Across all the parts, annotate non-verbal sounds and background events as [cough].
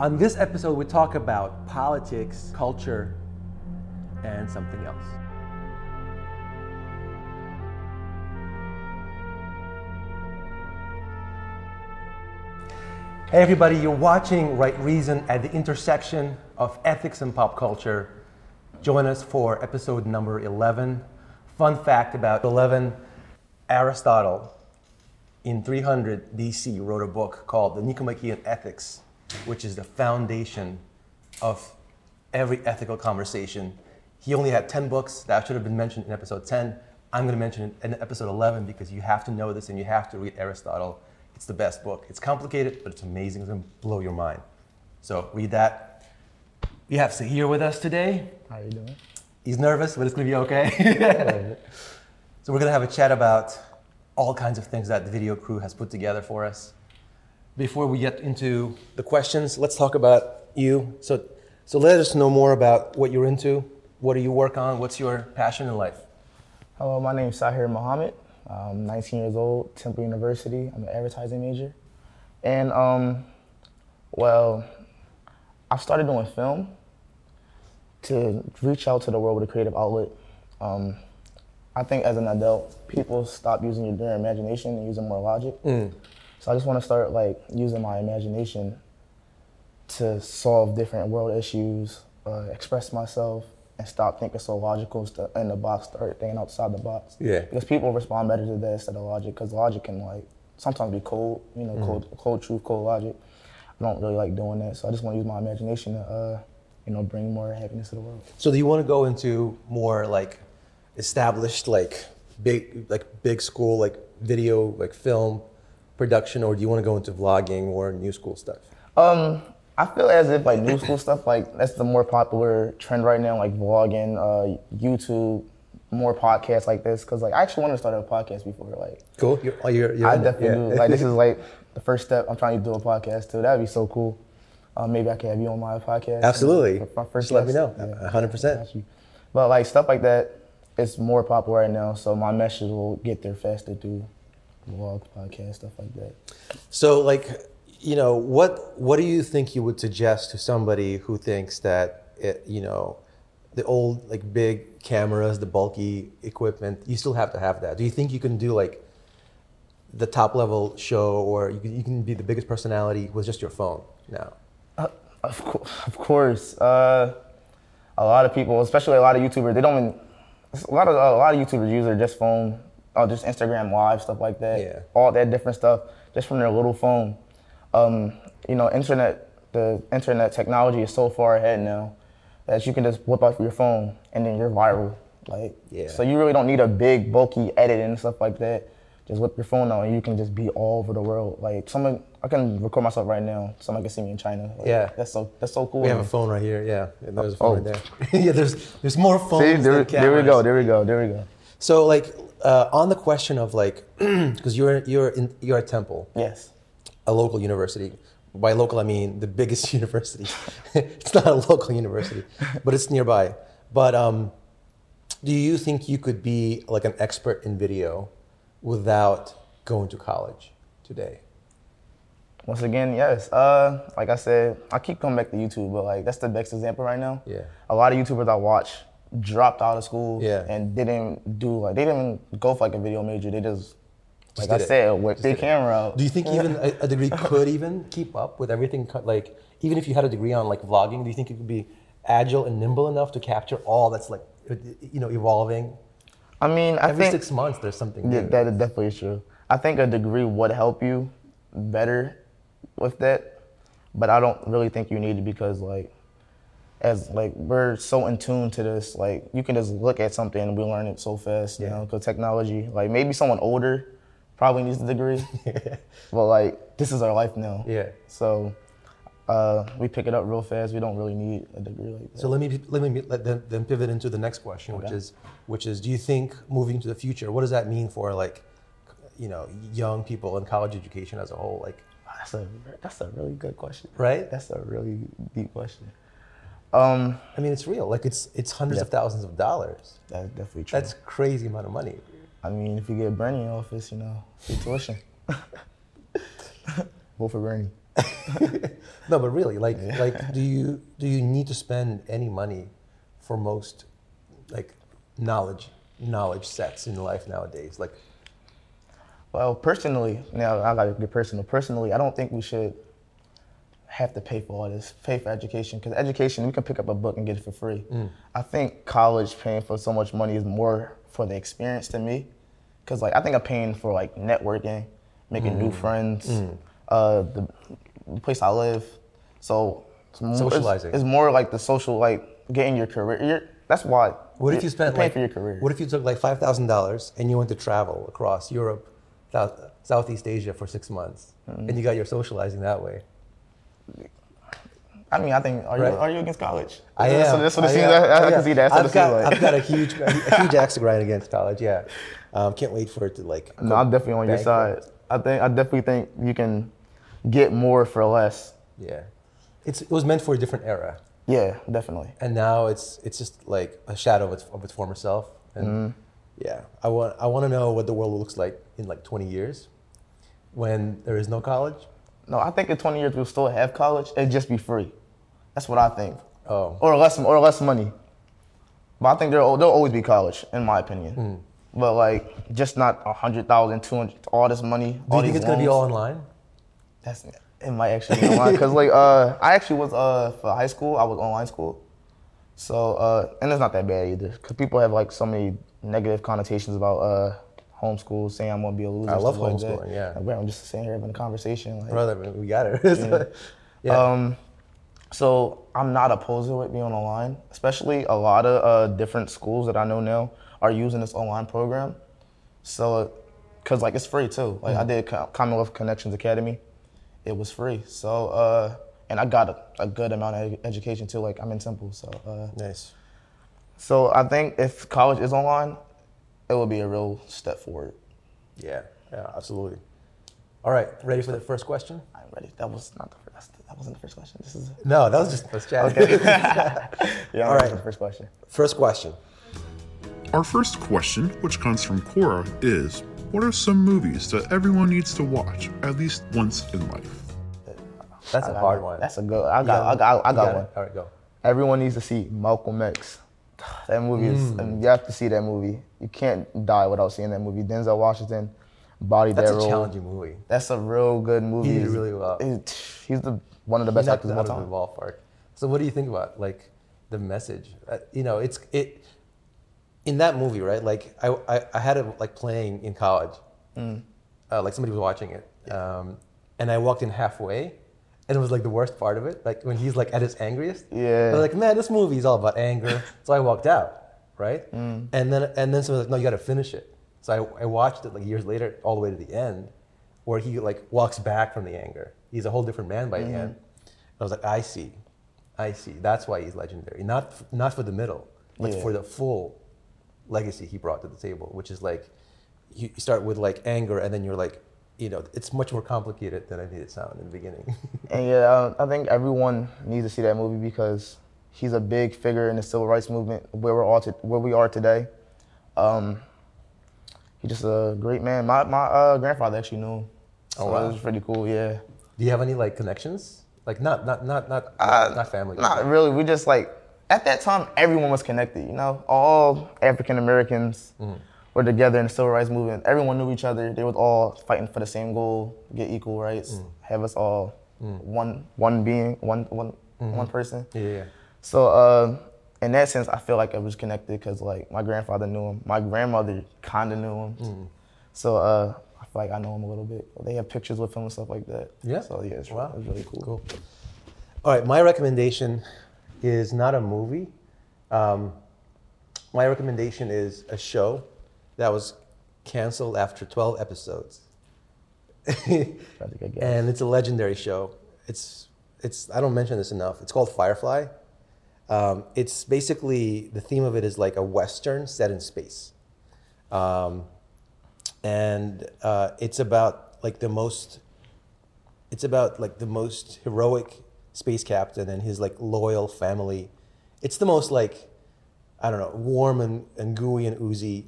On this episode, we talk about politics, culture, and something else. Hey, everybody, you're watching Right Reason at the intersection of ethics and pop culture. Join us for episode number 11. Fun fact about 11 Aristotle in 300 BC wrote a book called The Nicomachean Ethics, which is the foundation of every ethical conversation. He only had 10 books that should have been mentioned in episode 10. I'm going to mention it in episode 11 because you have to know this and you have to read Aristotle. It's the best book. It's complicated, but it's amazing. It's going to blow your mind. So read that. We have Sahir with us today. How you doing? He's nervous, but it's going to be okay. [laughs] so we're going to have a chat about all kinds of things that the video crew has put together for us. Before we get into the questions, let's talk about you. So, so let us know more about what you're into. What do you work on? What's your passion in life? Hello, my name is Sahir Mohammed. I'm 19 years old, Temple University. I'm an advertising major. And, um, well, I've started doing film to reach out to the world with a creative outlet. Um, I think as an adult, people stop using their imagination and using more logic. So I just want to start like using my imagination to solve different world issues, uh, express myself, and stop thinking so logical st- in the box, start thinking outside the box. Yeah. Because people respond better to that instead of logic, because logic can like sometimes be cold, you know, cold, cold truth, cold logic. I don't really like doing that, so I just want to use my imagination to, uh, you know, bring more happiness to the world. So do you want to go into more like established, like big, like big school, like video, like film production, or do you want to go into vlogging or new school stuff? Um, I feel as if like new school stuff, like that's the more popular trend right now, like vlogging, uh, YouTube, more podcasts like this. Cause like I actually wanted to start a podcast before, like Cool. You're, oh, you're, you're I definitely Yeah. do. Like this [laughs] is like the first step. I'm trying to do a podcast too. That'd be so cool. Uh, maybe I can have you on my podcast. Absolutely. For my first Just let me know. Yeah. Hundred percent. But like stuff like that, it's more popular right now. So my message will get there faster through vlogs, podcasts, stuff like that. So, like, you know, what what do you think you would suggest to somebody who thinks that it, you know, the old like big cameras, the bulky equipment, you still have to have that. Do you think you can do like the top level show, or you can, you can be the biggest personality with just your phone now? Uh, of, course, of course. Uh, a lot of people, especially a lot of YouTubers, they don't even. A lot of a lot of YouTubers use their just phone, or just Instagram Live stuff like that. Yeah. All that different stuff just from their little phone. Um, you know, internet. The internet technology is so far ahead now that you can just whip out your phone and then you're viral. Like, Yeah. so you really don't need a big bulky edit and stuff like that. Just whip your phone out and you can just be all over the world. Like, someone I can record myself right now. Someone can see me in China. Like, Yeah. that's so that's so cool. We have a phone right here. Yeah, and there's a phone Oh. right there. [laughs] yeah, there's there's more phones See, there, there we go, there we go, there we go. So, like, uh, on the question of like, [clears throat] because you're you're in you're at Temple. Yes. a local university. By local, I mean the biggest [laughs] university. it's not a local university, but it's nearby. But um, do you think you could be like an expert in video without going to college today? Once again, yes. Uh, like I said, I keep coming back to YouTube, but like that's the best example right now. Yeah. A lot of YouTubers I watch dropped out of school Yeah. and didn't do like they didn't go for like a video major. They just, like did I it. said, whip Just their camera out. Do you think [laughs] even a, a degree could even keep up with everything? Like, even if you had a degree on like vlogging, do you think you could be agile and nimble enough to capture all that's like, uh, you know, evolving? I mean, I Every think six months, there's something Yeah, that is definitely true. I think a degree would help you better with that, but I don't really think you need it because like, as like we're so in tune to this, like you can just look at something and we learn it so fast, you Yeah. know, because technology. Like maybe someone older probably needs a degree, [laughs] but like this is our life now. Yeah. So uh, we pick it up real fast. We don't really need a degree like that. So let me let me let them, then pivot into the next question, which is which is do you think moving to the future, what does that mean for like you know young people and college education as a whole? Like, That's a that's a really good question. Right? That's a really deep question. Um, I mean, it's real. Like it's it's hundreds of thousands of dollars. that's definitely true. That's crazy amount of money. I mean, if you get Bernie in the office, you know, free tuition. [laughs] Vote for Bernie. [laughs] no, but really, like, like, do you do you need to spend any money for most like knowledge knowledge sets in life nowadays? Like, Well, personally, now I gotta get personal. Personally, I don't think we should have to pay for all this, pay for education, because education we can pick up a book and get it for free. I think college paying for so much money is more for the experience to me, because like I think I'm paying for like networking, making new friends, uh, the, the place I live. So it's more, Socializing. It's, more like the social, like getting your career. You're, that's why. what if you're- spent like for your career? What if you took like five thousand dollars and you went to travel across Europe, South, Southeast Asia for six months, Mm-hmm. and you got your socializing that way? I mean, I think are Right. you are you against college? I So am. that's what it I seems. I, I can see that. I've got, like. I've got a huge, [laughs] a huge axe to grind against college. Yeah, um, can't wait for it to like. No, I'm definitely on your side. I think I definitely think you can get more for less. Yeah, it's it was meant for a different era, Yeah, definitely. and now it's it's just like a shadow of its, of its former self. And Mm-hmm. yeah, I want I want to know what the world looks like in like 20 years, when there is no college. No, I think in 20 years we'll still have college. It'd just be free. That's what I think. Oh. Or less or less money. But I think there'll there'll always be college, in my opinion. Hmm. But like, just not a hundred thousand, two hundred, all this money. Do you think it's gonna be all online? That's it might actually be online because like uh I actually was uh for high school I was online school, so uh and it's not that bad either because people have like so many negative connotations about uh homeschool saying I'm gonna be a loser. I love stuff like homeschooling, yeah. Like, I'm just sitting here having a conversation. Like, Brother, we got it. [laughs] yeah. um, so I'm not opposed to it being online, especially a lot of uh, different schools that I know now are using this online program. So, cause like it's free too. Like I did Commonwealth Connections Academy, it was free. So, uh, and I got a, a good amount of education too. Like I'm in Temple, so uh, nice. so I think if college is online, it will be a real step forward. Yeah, yeah, absolutely. All right, ready for the first question? I'm ready. That was not the first. That wasn't the first question. This is [laughs] No, that was just let's chat. [laughs] [laughs] yeah. All All right. right. The first question. First question. Our first question, which comes from Quora, is What are some movies that everyone needs to watch at least once in life? That's a hard one. That's a good. I You got. I got. I you got it. one. All right, go. Everyone needs to see Malcolm X. That movie is. Mm. and you have to see that movie. You can't die without seeing that movie. Denzel Washington, body That's that a challenging movie. That's a real good movie. He did He's- really well. he's- He's the one of the best knocked actors of all of the time. ballpark. So, what do you think about like the message? Uh, you know, it's it in that movie, right? Like, I I, I had it like playing in college. Mm. Uh, like somebody was watching it, um, and I walked in halfway, and it was like the worst part of it. Like when he's like at his angriest. Yeah. I was like, man, this movie is all about anger. so I walked out, right? Mm. And then and then someone's like, no, you got to finish it. So I, I watched it like years later, all the way to the end, where he like walks back from the anger. He's a whole different man by Mm-hmm. the end. I was like, I see, I see. That's why he's legendary. Not not for the middle, but Yeah. for the full legacy he brought to the table, which is like you you start with like anger, and then you're like, you know, it's much more complicated than I made it sound in the beginning. [laughs] And yeah, I think everyone needs to see that movie because he's a big figure in the civil rights movement where we're all to, where we are today. Um, he's just a great man. My my uh, grandfather actually knew him. So Oh, wow. it was pretty cool. Yeah. Do you have any like connections? Like not not not not Uh, not family. Not really. We just like at that time everyone was connected. You know, all African Americans Mm. Were together in the civil rights movement. Everyone knew each other. They was all fighting for the same goal: get equal rights, Mm. have us all one one being, one one Mm-hmm. one person. Yeah. So uh, in that sense, I feel like I was connected because like my grandfather knew him, my grandmother kind of knew him. Mm. So uh, I feel like I know him a little bit. They have pictures with him and stuff like that. Yeah. So yeah, it's, Wow. it's really cool. Cool. All right, my recommendation is not a movie. Um, my recommendation is a show that was canceled after 12 episodes. That's a guess. and it's a legendary show. It's it's I don't mention this enough. It's called Firefly. Um, it's basically the theme of it is like a western set in space, um, and uh, it's about like the most. It's about like the most heroic space captain and his like loyal family. It's the most like I don't know warm and, and gooey and oozy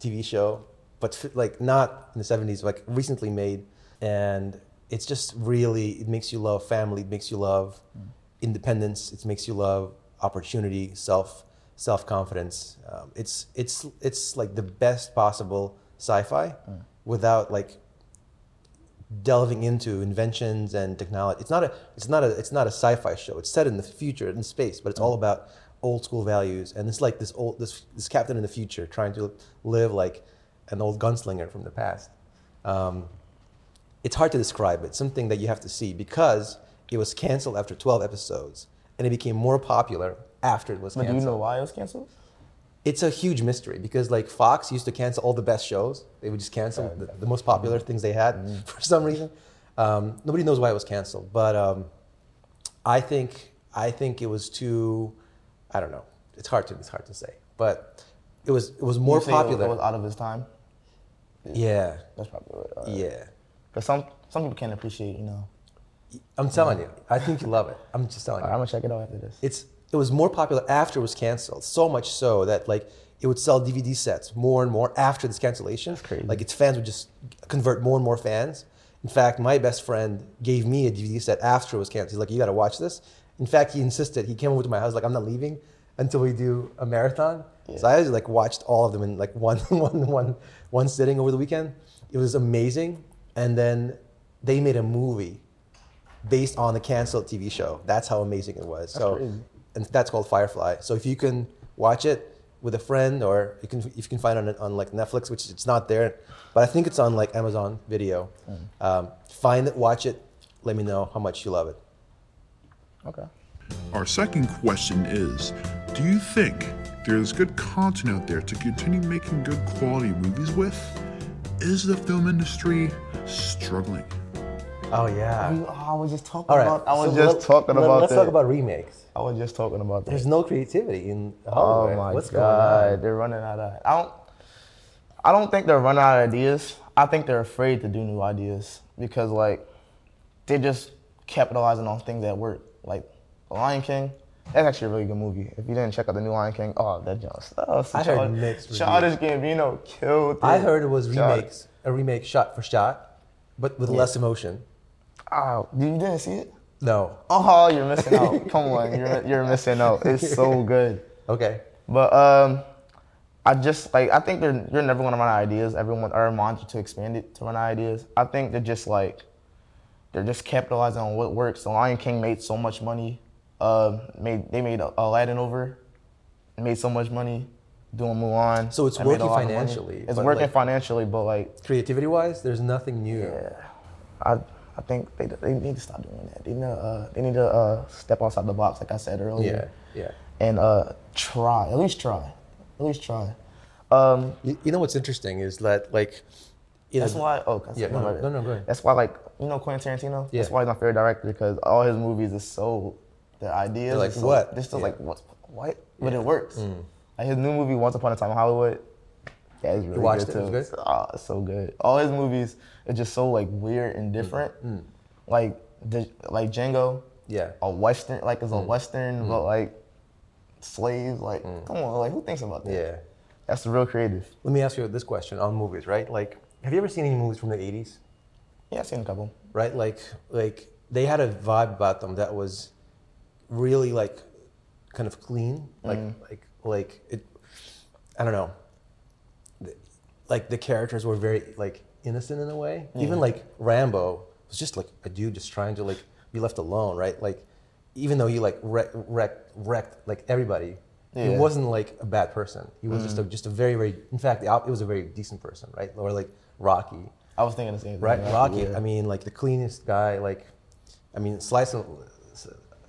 TV show, but like not in the 70s, like recently made. And it's just really it makes you love family, it makes you love mm. independence, it makes you love opportunity, self self confidence. Um, it's it's it's like the best possible sci-fi mm. without like delving into inventions and technology. It's not a it's not a it's not a sci-fi show. It's set in the future in space, but it's all mm. about old school values. And it's like this old this this captain in the future trying to live like an old gunslinger from the past. Um, it's hard to describe. It's something that you have to see because it was canceled after 12 episodes, and it became more popular after it was canceled. But do you know why it was canceled? it's a huge mystery because like Fox used to cancel all the best shows. They would just cancel the, the most popular things they had [laughs] for some reason. Um, nobody knows why it was canceled, but um, I think I think it was too. I don't know. It's hard to it's hard to say, but it was it was more You say it was- popular. It was out of his time. yeah, That's probably what. Yeah. Because some some people can't appreciate, you know. I'm telling you, I think you love it. I'm just telling you. right, I'm gonna check it out after this. it's it was more popular after it was canceled. So much so that like it would sell DVD sets more and more after this cancellation. That's crazy. Like its fans would just convert more and more fans. In fact, my best friend gave me a DVD set after it was canceled. He's like, "You got to watch this." In fact, he insisted. He came over to my house like, "I'm not leaving until we do a marathon." So I like watched all of them in like [laughs] one one one one sitting over the weekend. It was amazing. And then they made a movie based on the canceled TV show. That's how amazing it was. so, crazy. and that's called Firefly. So if you can watch it with a friend, or you can if you can find it on, on like Netflix, which it's not there, but I think it's on like Amazon Video. Um, find it, watch it. Let me know how much you love it. Okay. Our second question is Do you think there's good content out there to continue making good quality movies with? Is the film industry struggling? Oh yeah. I, oh, I was just talking All right. about. I was so just let- talking let- about Let's that. talk about remakes. I was just talking about that. There's no creativity in Oh my What's god, going on? they're running out of. I don't. I don't think they're running out of ideas. I think they're afraid to do new ideas because like they just capitalizing on things that work. Like The Lion King. That's actually a really good movie. If you didn't check out the new Lion King, oh that just oh, I heard mixed reviews. Childish Gambino killed. I heard it was Child- remakes, a remake shot for shot, but with less emotion. Oh, you didn't see it? No. Oh, you're missing out. Come on, you're you're missing out. It's so [laughs] good. Okay. But um, I just like I think they're you're never gonna run out of ideas. Everyone or want you to expand it to run out of ideas. I think they're just like they're just capitalizing on what works. The Lion King made so much money. Uh, made they made Aladdin over, made so much money doing Mulan. So it's working lot of money. financially, It's working like- financially, but like Creativity wise, there's nothing new. yeah, I I think they they need to stop doing that. They need to uh, they need to uh, step outside the box, like I said earlier. Yeah. Yeah. And uh, try at least try, at least try. Um, You, you know what's interesting is that like, you That's know, why. Oh, Yeah, no, no, no, go ahead. That's why, like, you know, Quentin Tarantino. Yeah. That's why he's my favorite director because all his movies is so, the ideas. They're like, so, what? They're still Yeah. like, what? What? But it works. Mm. Like his new movie, Once Upon a Time in Hollywood. Yeah, it's really watched good it? It too. was good? Oh, it's so good. All his movies are just so like weird and different. Mm. Mm. Like the like Django. Yeah. A western, like it's a western, but like slaves. Like, come on, like who thinks about that? Yeah. That's real creative. Let me ask you this question on movies, right? Like, have you ever seen any movies from the '80s? Yeah, I've seen a couple. Right? Like, like they had a vibe about them that was really like kind of clean, like, mm. like, like it. I don't know. Like the characters were very like innocent in a way. Mm. Even like Rambo was just like a dude just trying to like be left alone, right? Like, even though he like wrecked, wrecked, wrecked like everybody, he wasn't like a bad person. He was just a mm. just a very very. In fact, the it was a very decent person, right? Or like Rocky, I was thinking the same thing. right? Rocky. Yeah. I mean, like the cleanest guy. Like, I mean, Slice,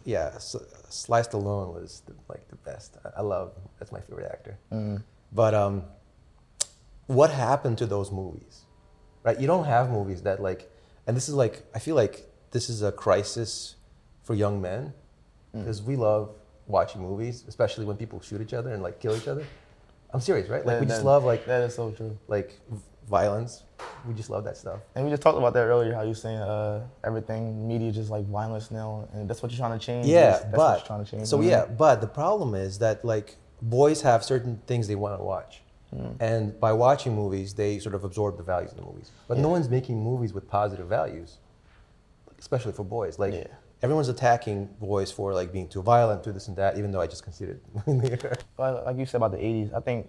yeah, Sly Stallone was the, like the best. I- love. That's my favorite actor. Mm. But um, what happened to those movies? Right? You don't have movies that like, and this is like, I feel like this is a crisis for young men Mm. because we love watching movies, especially when people shoot each other and like kill each other. I'm serious, right? Like That- we just that- love like that is so true. like violence. We just love that stuff. And we just talked about that earlier. How you saying uh, everything media just like violence now, and that's what you're trying to change. Yeah, That's, that's but what you're trying to change. so Mhm. yeah, but the problem is that like boys have certain things they want to watch, Mm. and by watching movies, they sort of absorb the values of the movies. But no one's making movies with positive values. especially for boys. Like Yeah. everyone's attacking boys for like being too violent, too this and that. Even though I just conceded. Like, [laughs] like you said about the 80s, I think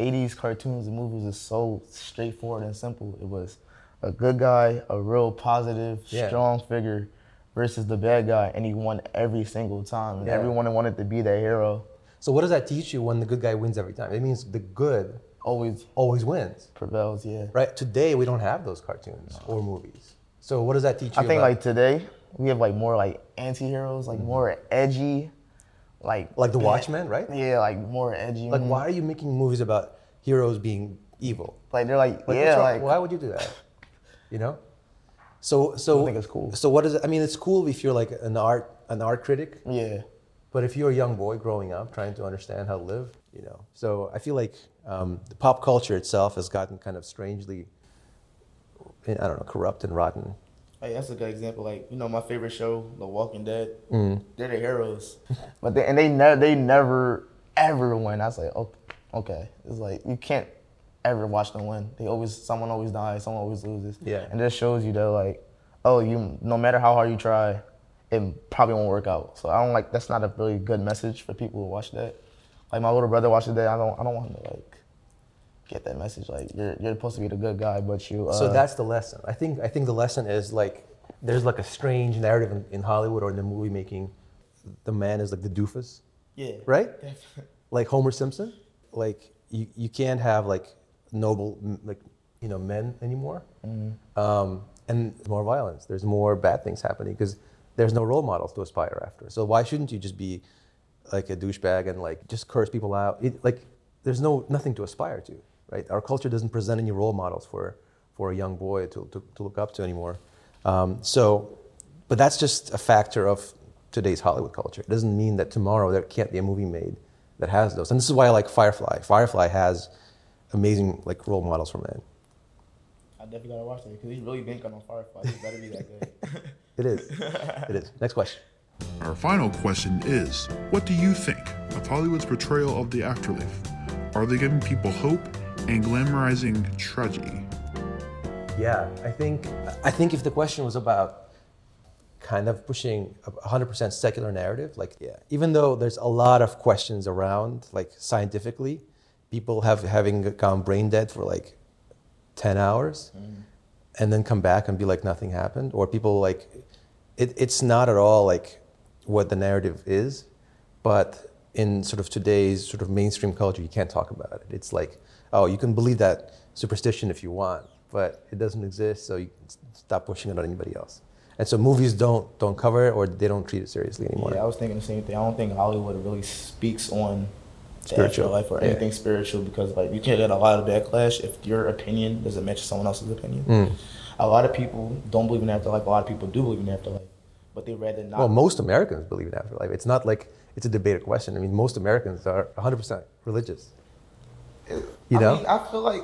80s cartoons and movies is so straightforward and simple. It was a good guy, a real positive, Yeah. strong figure versus the bad guy, and he won every single time. And Yeah. everyone wanted to be that hero. so what does that teach you when the good guy wins every time? It means the good Always always wins, prevails, yeah. right? Today we don't have those cartoons or movies. So what does that teach you? I think about- like today, we have like more like anti-heroes, like mm-hmm. more edgy, like. Like The Watchmen, right? Yeah, like more edgy. like why are you making movies about heroes being evil? Like they're like, Like, yeah, like why would you do that? You know. So so I think it's cool. So what is it? I mean, it's cool if you're like an art an art critic, yeah. but if you're a young boy growing up trying to understand how to live, you know. So I feel like um, the pop culture itself has gotten kind of strangely, I don't know, corrupt and rotten. Hey, that's a good example. Like you know, my favorite show, The Walking Dead. Mm. They're the heroes, [laughs] but they, and they never they never ever win. I was like, oh, okay. It's like you can't ever watch them win. They always someone always dies, someone always loses. Yeah. and this shows you that like, oh, you no matter how hard you try, it probably won't work out. So I don't like that's not a really good message for people who watch that. Like my little brother watches that. I don't I don't want him to like get that message. Like you're you're supposed to be the good guy, but you. Uh, So that's the lesson. I think I think the lesson is like there's like a strange narrative in, in Hollywood or in the movie making. The man is like the doofus. yeah right? like Homer Simpson. Like you, you can't have like noble like you know men anymore. Mm-hmm. Um, and more violence. There's more bad things happening because there's no role models to aspire after. So why shouldn't you just be like a douchebag and like just curse people out? It, like there's no nothing to aspire to, right? Our culture doesn't present any role models for for a young boy to to, to look up to anymore. Um, so, but that's just a factor of today's Hollywood culture. It doesn't mean that tomorrow there can't be a movie made that has those. And this is why I like Firefly. Firefly has amazing like role models for men. I definitely gotta watch that because he's really banking on Firefly. He better be that good. [laughs] It is. it is. Next question. Our final question is What do you think of Hollywood's portrayal of the afterlife? Are they giving people hope and glamorizing tragedy? Yeah, I think I think if the question was about kind of pushing a 100% secular narrative, like yeah, even though there's a lot of questions around, like scientifically, people have having gone brain dead for like 10 hours, and then come back and be like nothing happened, or people like it, it's not at all like what the narrative is, but in sort of today's sort of mainstream culture, you can't talk about it. It's like, oh, you can believe that superstition if you want, but it doesn't exist, so you stop pushing it on anybody else. And so movies don't don't cover it or they don't treat it seriously anymore. Yeah, I was thinking the same thing. I don't think Hollywood really speaks on Spiritual, afterlife or yeah. anything spiritual because like you can get a lot of backlash if your opinion doesn't match someone else's opinion. Mm. A lot of people don't believe in afterlife. A lot of people do believe in afterlife, but they rather not. Well, most Americans believe in afterlife. It's not like it's a debated question. I mean, most Americans are 100% religious. You I know? mean, I feel like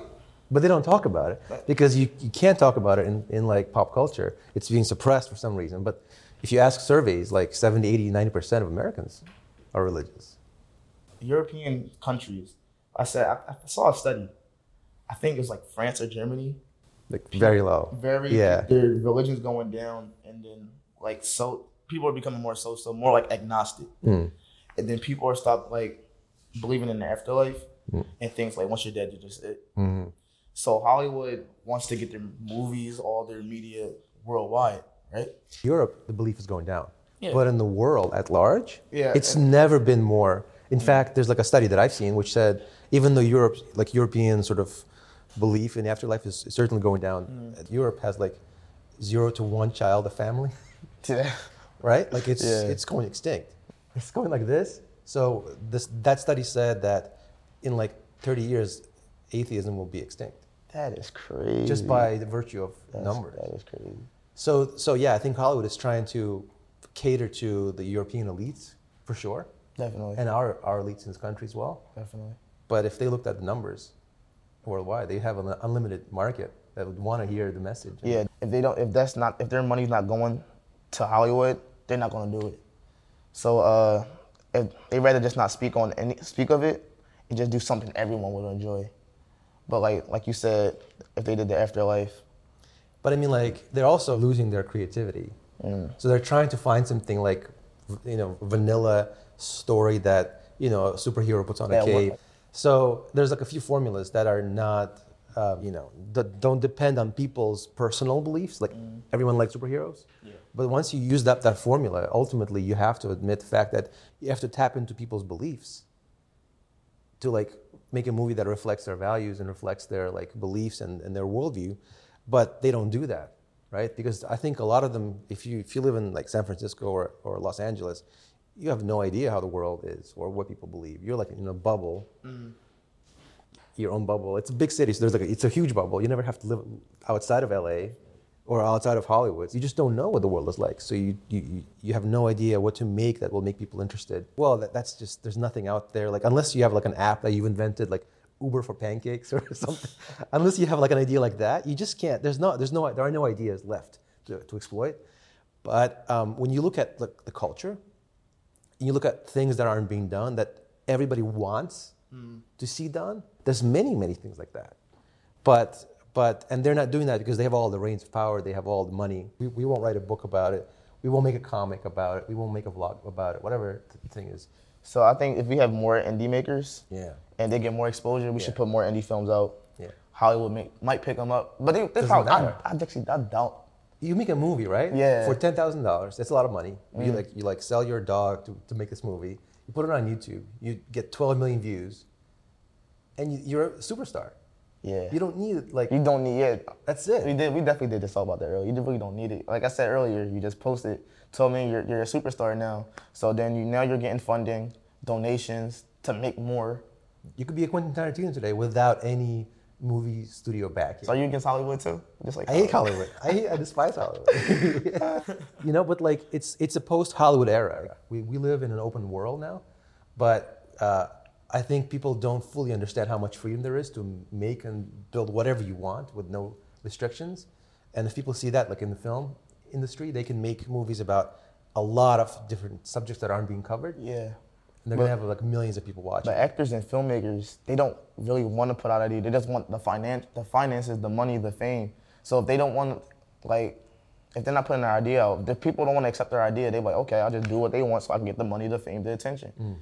But they don't talk about it because you, you can't talk about it in, in like pop culture. It's being suppressed for some reason. But if you ask surveys, like 70, 80, 90% of Americans are religious. European countries. I said I, I saw a study. I think it was like France or Germany. Like very low. Very Yeah. Their religion's going down, and then like so people are becoming more social, more like agnostic, Mm. and then people are stopped like believing in the afterlife Mm. and things like once you're dead, you're just it. Mhm. So Hollywood wants to get their movies, all their media worldwide, right? Europe, the belief is going down. Yeah. But in the world at large, Yeah, it's and- never been more. In fact, there's like a study that I've seen which said even though Europe, like European sort of belief in the afterlife is certainly going down, Mm. Europe has like zero to one child a family. [laughs] Yeah. right? Like it's Yeah. it's going extinct. It's going like this. So this that study said that in like 30 years, atheism will be extinct That is crazy. just by the virtue of That's- numbers. That is crazy. So so yeah, I think Hollywood is trying to cater to the European elites for sure, Definitely. and our our elites in this country as well. Definitely. But if they looked at the numbers worldwide, they have an unlimited market that would want to hear the message. Yeah, if they don't, if that's not, if their money's not going to Hollywood, they're not gonna do it. So uh, if they rather just not speak on any speak of it and just do something everyone would enjoy. But like like you said, if they did the afterlife, But I mean, like, they're also losing their creativity. So they're trying to find something like, you know, vanilla story that you know a superhero puts on Yeah, a what- cape. So there's like a few formulas that are not, uh, you know, that don't depend on people's personal beliefs. Like everyone likes superheroes, but once you use that that formula, ultimately you have to admit the fact that you have to tap into people's beliefs to like make a movie that reflects their values and reflects their like beliefs and, and their worldview, but they don't do that, right? Because I think a lot of them, if you if you live in like San Francisco or, or Los Angeles, you have no idea how the world is or what people believe. You're like in a bubble, mm-hmm. your own bubble. It's a big city, so there's like a, it's a huge bubble. You never have to live outside of LA or outside of Hollywood. You just don't know what the world is like. So you, you, you- you have no idea what to make that will make people interested. Well, that, that's just, there's nothing out there. Like, unless you have like an app that you've invented, like Uber for pancakes [laughs] or something, unless you have like an idea like that, you just can't, there's no, there's no, there are no ideas left to, to exploit. But um, when you look at like, the culture, you look at things that aren't being done that everybody wants to see done, there's many, many things like that. But, but, and they're not doing that because they have all the reins of power, they have all the money. We, we won't write a book about it, we won't make a comic about it, we won't make a vlog about it, whatever the thing is. So I think if we have more indie makers Yeah. and they get more exposure, we should put more indie films out. Yeah. Hollywood make, might pick them up, but they, they probably, I. I actually I doubt. You make a movie, right? Yeah. Mm. For ten thousand dollars, that's a lot of money. You like you like sell your dog to, to make this movie. You put it on YouTube. You get twelve million views, and you, you're a superstar. Yeah. You don't need it. like You don't need it. That's it. We did. We definitely did this all about that earlier. You really don't need it. Like I said earlier, you just posted, told me you're, you're a superstar now. So then you now you're getting funding, donations to make more. you could be a Quentin Tarantino today without any movie studio backing. So are you against Hollywood too? Just like I hate Hollywood. I, hate, I despise Hollywood. [laughs] [laughs] you know, but like it's it's a post Hollywood era. We we live in an open world now, but uh, I think people don't fully understand how much freedom there is to make and build whatever you want with no restrictions. And if people see that, like in the film industry, they can make movies about a lot of different subjects that aren't being covered, Yeah. and they're gonna have like millions of people watching. But actors and filmmakers, they don't really want to put out idea. They just want the finance, the finances, the money, the fame. So if they don't want, like, if they're not putting their idea out, if people don't want to accept their idea, they're like, okay, I'll just do what they want so I can get the money, the fame, the attention. Mm.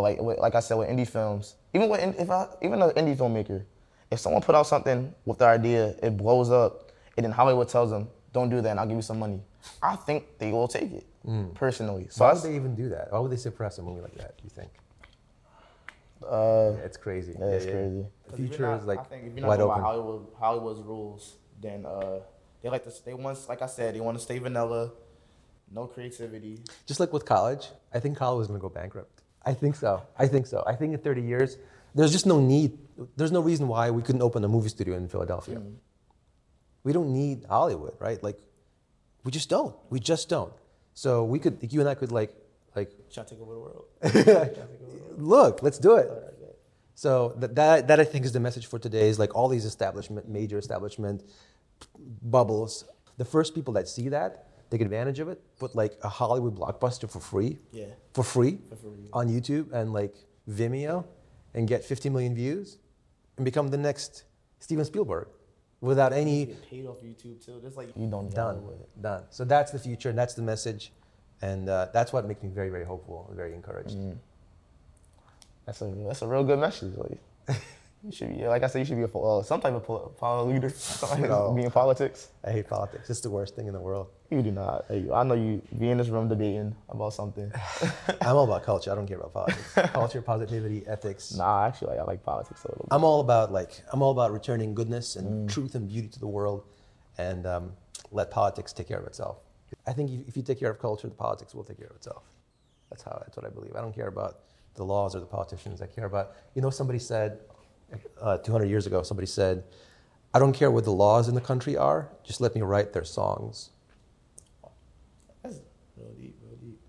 But like, like I said, with indie films, even with if I, even an indie filmmaker, if someone put out something with the idea, it blows up, and then Hollywood tells them, don't do that, and I'll give you some money. I think they will take it personally. So Why I would they even do that? Why would they suppress a movie like that? Do you think? uh, Yeah, it's crazy. Yeah, it's crazy. The future is like I think if you're not wide going by open. Hollywood, Hollywood's rules, then uh, they like to. They want, like I said, they want to stay vanilla, no creativity. Just like with college, I think college is going to go bankrupt. I think so. I think so. I think in 30 years, there's just no need. There's no reason why we couldn't open a movie studio in Philadelphia. Mm. We don't need Hollywood, right? Like, we just don't. We just don't. So we could, like, you and I could like, like, Trying to [laughs] take over the world. look, let's do it. So that, that, that I think is the message for today is like all these establishment, major establishment bubbles. The first people that see that take advantage of it, put like a Hollywood blockbuster for free, Yeah. for free, For free. on YouTube and like Vimeo, and get 50 million views, and become the next Steven Spielberg, without any Get paid off YouTube too. Just like you don't done, Hollywood. done. So that's the future, and that's the message, and uh, that's what makes me very, very hopeful and very encouraged. Mm. That's a that's a real good message. Like [laughs] you should be like I said, you should be a uh, some type of pol- pol- leader. [laughs] Somebody No. be in politics. I hate politics. It's the worst thing in the world. You do not. Hey, I know you be in this room debating about something. [laughs] I'm all about culture. I don't care about politics. [laughs] culture, positivity, ethics. nah, actually, like, I like politics a little bit. I'm all about like I'm all about returning goodness and truth and beauty to the world, and um, let politics take care of itself. I think if if you take care of culture, the politics will take care of itself. That's how. That's what I believe. I don't care about the laws or the politicians. I care about. You know, somebody said uh, 200 years ago. Somebody said, "I don't care what the laws in the country are. Just let me write their songs." That's real deep, real deep.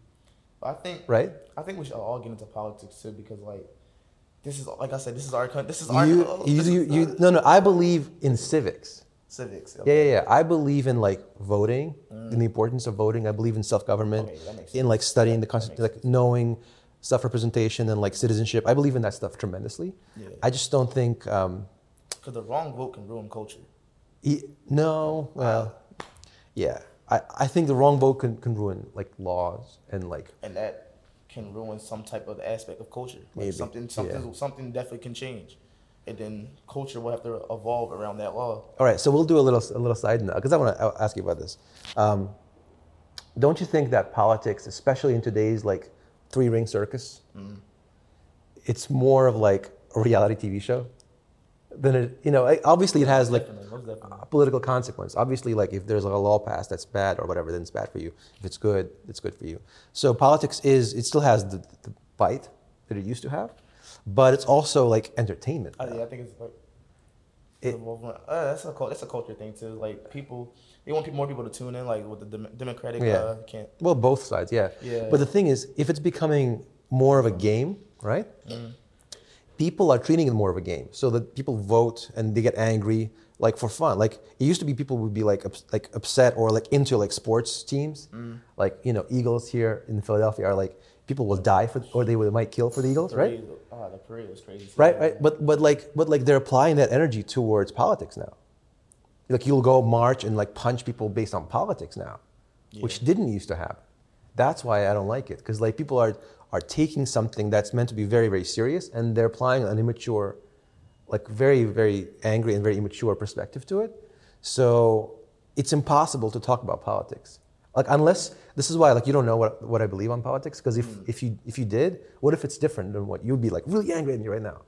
But I think Right? I think we should all get into politics too because like this is like I said, this is our country. This is our You, oh, you, you, you, no, no. I believe in civics. civics. Yeah, yeah, yeah. I believe in like voting, in the importance of voting. I believe in self-government, Okay, that makes in like studying the constitution, like knowing self-representation and like citizenship. I believe in that stuff tremendously. Yeah. I just don't think. Um, Because the wrong vote can ruin culture. no, well, yeah. I, I think the wrong vote can, can ruin like laws and like and that can ruin some type of aspect of culture. Like Maybe, something, something, yeah. something definitely can change, and then culture will have to evolve around that law. All right, so we'll do a little a little side note because I want to ask you about this. Um, don't you think that politics, especially in today's like three ring circus, it's more of like a reality TV show than it? You know, obviously it has like Definitely, definitely. a political consequence. Obviously, like if there's like a law passed that's bad or whatever, then it's bad for you. If it's good, it's good for you. So politics is it still has the, the bite that it used to have, but it's also like entertainment. I, yeah, I think it's like. It- uh, that's a that's a culture thing too. Like people, they want people, more people to tune in. Like with the dem- Democratic, Yeah. uh, can't. Well, both sides, yeah. Yeah. But the thing is, if it's becoming more of a game, right? Mm. People are treating it more of a game, so that people vote and they get angry, like for fun. Like it used to be, people would be like ups- like upset or like into like sports teams, mm. like you know Eagles here in Philadelphia are like people will die for or they would, might kill for the Eagles, right? Oh, the parade was crazy. Right, right. But but like but like they're applying that energy towards politics now. Like you'll go march and like punch people based on politics now, which didn't used to happen. That's why I don't like it because like people are are taking something that's meant to be very very serious and they're applying an immature, like very very angry and very immature perspective to it. So it's impossible to talk about politics. Like unless this is why like you don't know what, what I believe on politics because if, mm. if you if you did, what if it's different than what you'd be like really angry at me right now,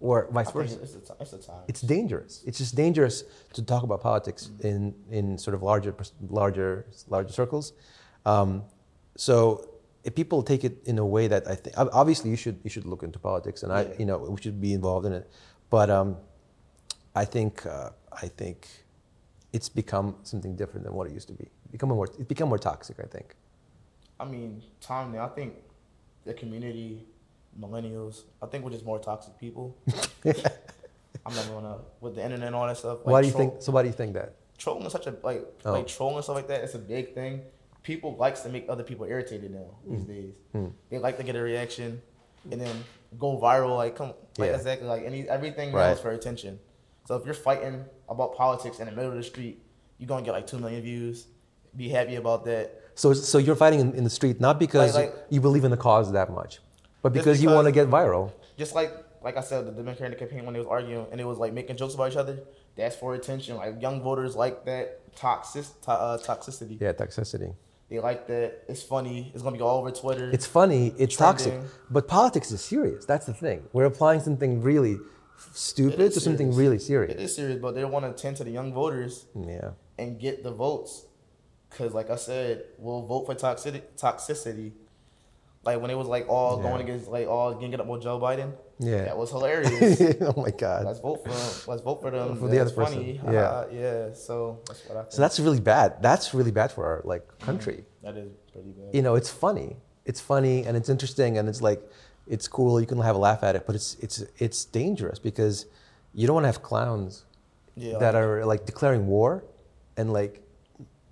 or vice versa? it's the, it's the. It's dangerous. It's just dangerous to talk about politics in, in sort of larger larger larger circles. Um, so if people take it in a way that I think obviously you should you should look into politics and I Yeah. you know we should be involved in it, but um, I think uh, I think it's become something different than what it used to be. Become more it's become more toxic. I think. I mean, time now. I think the community, millennials. I think we're just more toxic people. [laughs] I'm not gonna with the internet and all that stuff. why do you troll- think? So why do you think that? trolling is such a like Oh. like trolling and stuff like that? It's a big thing. People likes to make other people irritated now these Mm. days. Hmm. They like to get a reaction and then go viral. Like come like Yeah. exactly like any everything Right. is for attention. So if you're fighting about politics in the middle of the street, you're gonna get like two million views. Be happy about that. So so you're fighting in, in the street not because Like- like- you believe in the cause that much, but Just because, you want to get viral. Just like like I said, the Democratic campaign when they was arguing and it was like making jokes about each other. That's for attention. Like young voters like that toxic to, uh, toxicity. Yeah, toxicity. They like that. It's funny. It's gonna be all over Twitter. It's funny, it's toxic, but politics is serious. That's the thing. We're applying something really stupid to something really serious. is serious, but they want to tend to the young voters Yeah. and get the votes. Cause like I said, we'll vote for toxicity. Toxicity. Like when it was like all Yeah. going against like all ganging up with Joe Biden. Yeah. That was hilarious. [laughs] oh my God. let's vote for him. Let's vote for them. For the That's other person. Yeah. Uh, yeah. So that's what I think. So that's really bad. That's really bad for our like country. that is pretty bad. You know, it's funny. It's funny and it's interesting and it's like it's cool. You can have a laugh at it, but it's it's it's dangerous because you don't want to have clowns Yeah, that are like declaring war and like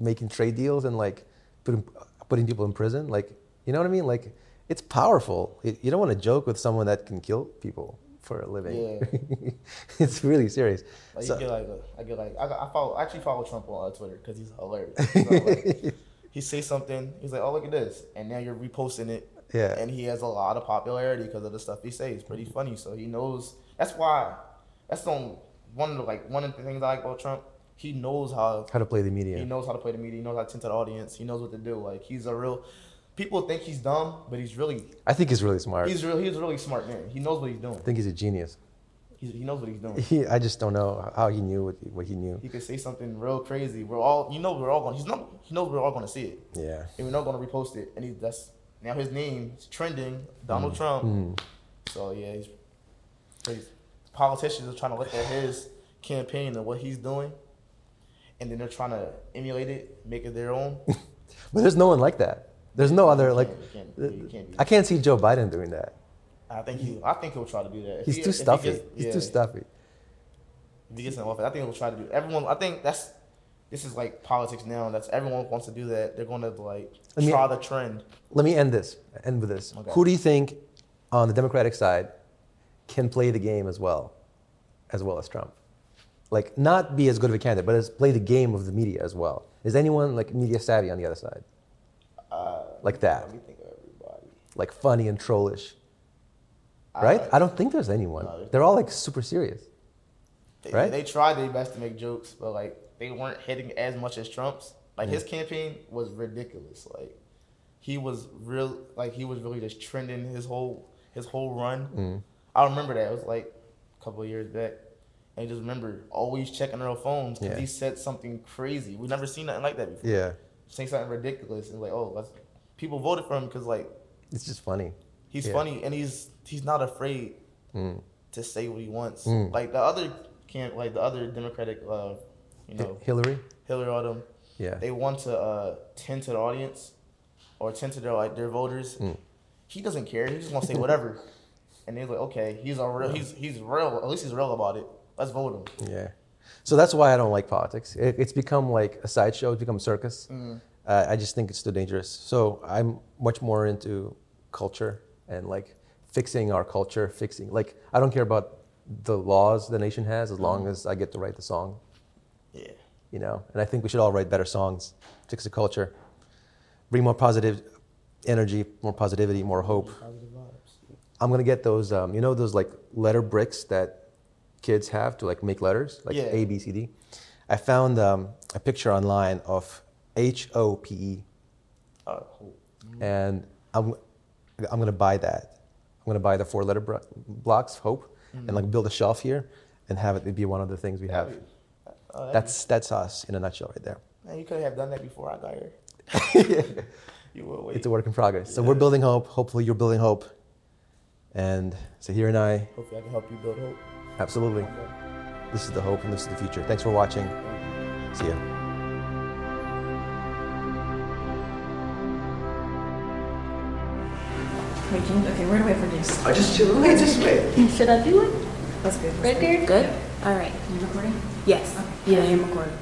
making trade deals and like putting putting people in prison. Like you know what I mean? Like it's powerful. It, you don't want to joke with someone that can kill people for a living. Yeah. [laughs] it's really serious. Like So- you get like, a, I get like, I, I follow, I actually follow Trump on uh, Twitter because he's hilarious. [laughs] Like, he say something, he's like, oh look at this, and now you're reposting it. Yeah. And he has a lot of popularity because of the stuff he says. Pretty funny, so he knows. That's why. That's the only- one of the like one of the things I like about Trump. He knows how how to play the media. he knows how to play the media. He knows how to tend to the audience. He knows what to do. Like he's a real. People think he's dumb, but he's really I think he's really smart. he's real. He's a really smart man. He knows what he's doing. I think he's a genius. He's, he knows what he's doing. He, I just don't know how he knew what, what he knew. He could say something real crazy. We're all, you know, we're all going. He's not. He knows we're all going to see it, Yeah. and we're not going to repost it. And he that's now his name is trending. Donald Mm. Trump. So yeah, he's, he's politicians are trying to look at his campaign and what he's doing, and then they're trying to emulate it, make it their own. [laughs] But there's no one like that. There's no other like. You can't, you can't, you can't be. I can't see Joe Biden doing that. I think he. I think he'll try to do that. If He's he- too if he stuffy. gets- He's yeah, too stuffy. If he gets in office, I think he'll try to do. Everyone. I think that's. This is like politics now. That's everyone wants to do that. They're going to like Let me- try the trend. Let me end this. End with this. Okay. Who do you think, on the Democratic side, can play the game as well, as well as Trump? Like not be as good of a candidate, but as play the game of the media as well. Is anyone like media savvy on the other side? Uh, Like that. Let me think of everybody. Like funny and trollish, right? Uh, I don't think there's anyone. No, They're all like super serious. They, Right? They tried their best to make jokes, but like they weren't hitting as much as Trump's. Like his campaign was ridiculous. Like he was real. Like he was really just trending his whole his whole run. I remember that. It was like a couple of years back. And just remember always checking our phones because Yeah. he said something crazy. We've never seen nothing like that before. Yeah, Saying something ridiculous and like, oh, let's. People voted for him because like it's just funny. he's Yeah. funny and he's he's not afraid Mm. to say what he wants. Mm. Like the other can't like the other Democratic, uh, you know, Hi- Hillary. Hillary Rodham, Yeah. they want to uh, tend to the audience or tend to their like their voters. Mm. He doesn't care. He just wants to say whatever. [laughs] and they're like, okay, he's a real, he's he's real. At least he's real about it. Let's vote him. Yeah. So that's why I don't like politics. It, it's become like a sideshow. It's become a circus. Mm. Uh, I just think it's too dangerous. So I'm much more into culture and like fixing our culture, fixing like I don't care about the laws the nation has as long as I get to write the song, Yeah. you know. And I think we should all write better songs, fix the culture, bring more positive energy, more positivity, more hope. Positive vibes. I'm gonna get those, um, you know, those like letter bricks that kids have to like make letters, like Yeah. A, B, C, D. I found um, a picture online of H O P E, Uh, and I'm, I'm gonna buy that. I'm gonna buy the four letter bro- blocks, Hope, and like build a shelf here and have it be one of the things we have. Uh, That's that's us in a nutshell, right there. man, you could have done that before I got here. [laughs] you will wait. It's a work in progress. So Yeah. we're building hope. Hopefully, you're building hope. And so here and I, Hopefully, I can help you build hope. absolutely. This is the hope and this is the future. Thanks for watching. See ya. Wait, James, okay, where do I produce? I just chill. Wait, just wait. Should I do it? That's good. Right there? Good? All right. You recording? Yes. Yeah, I am recording.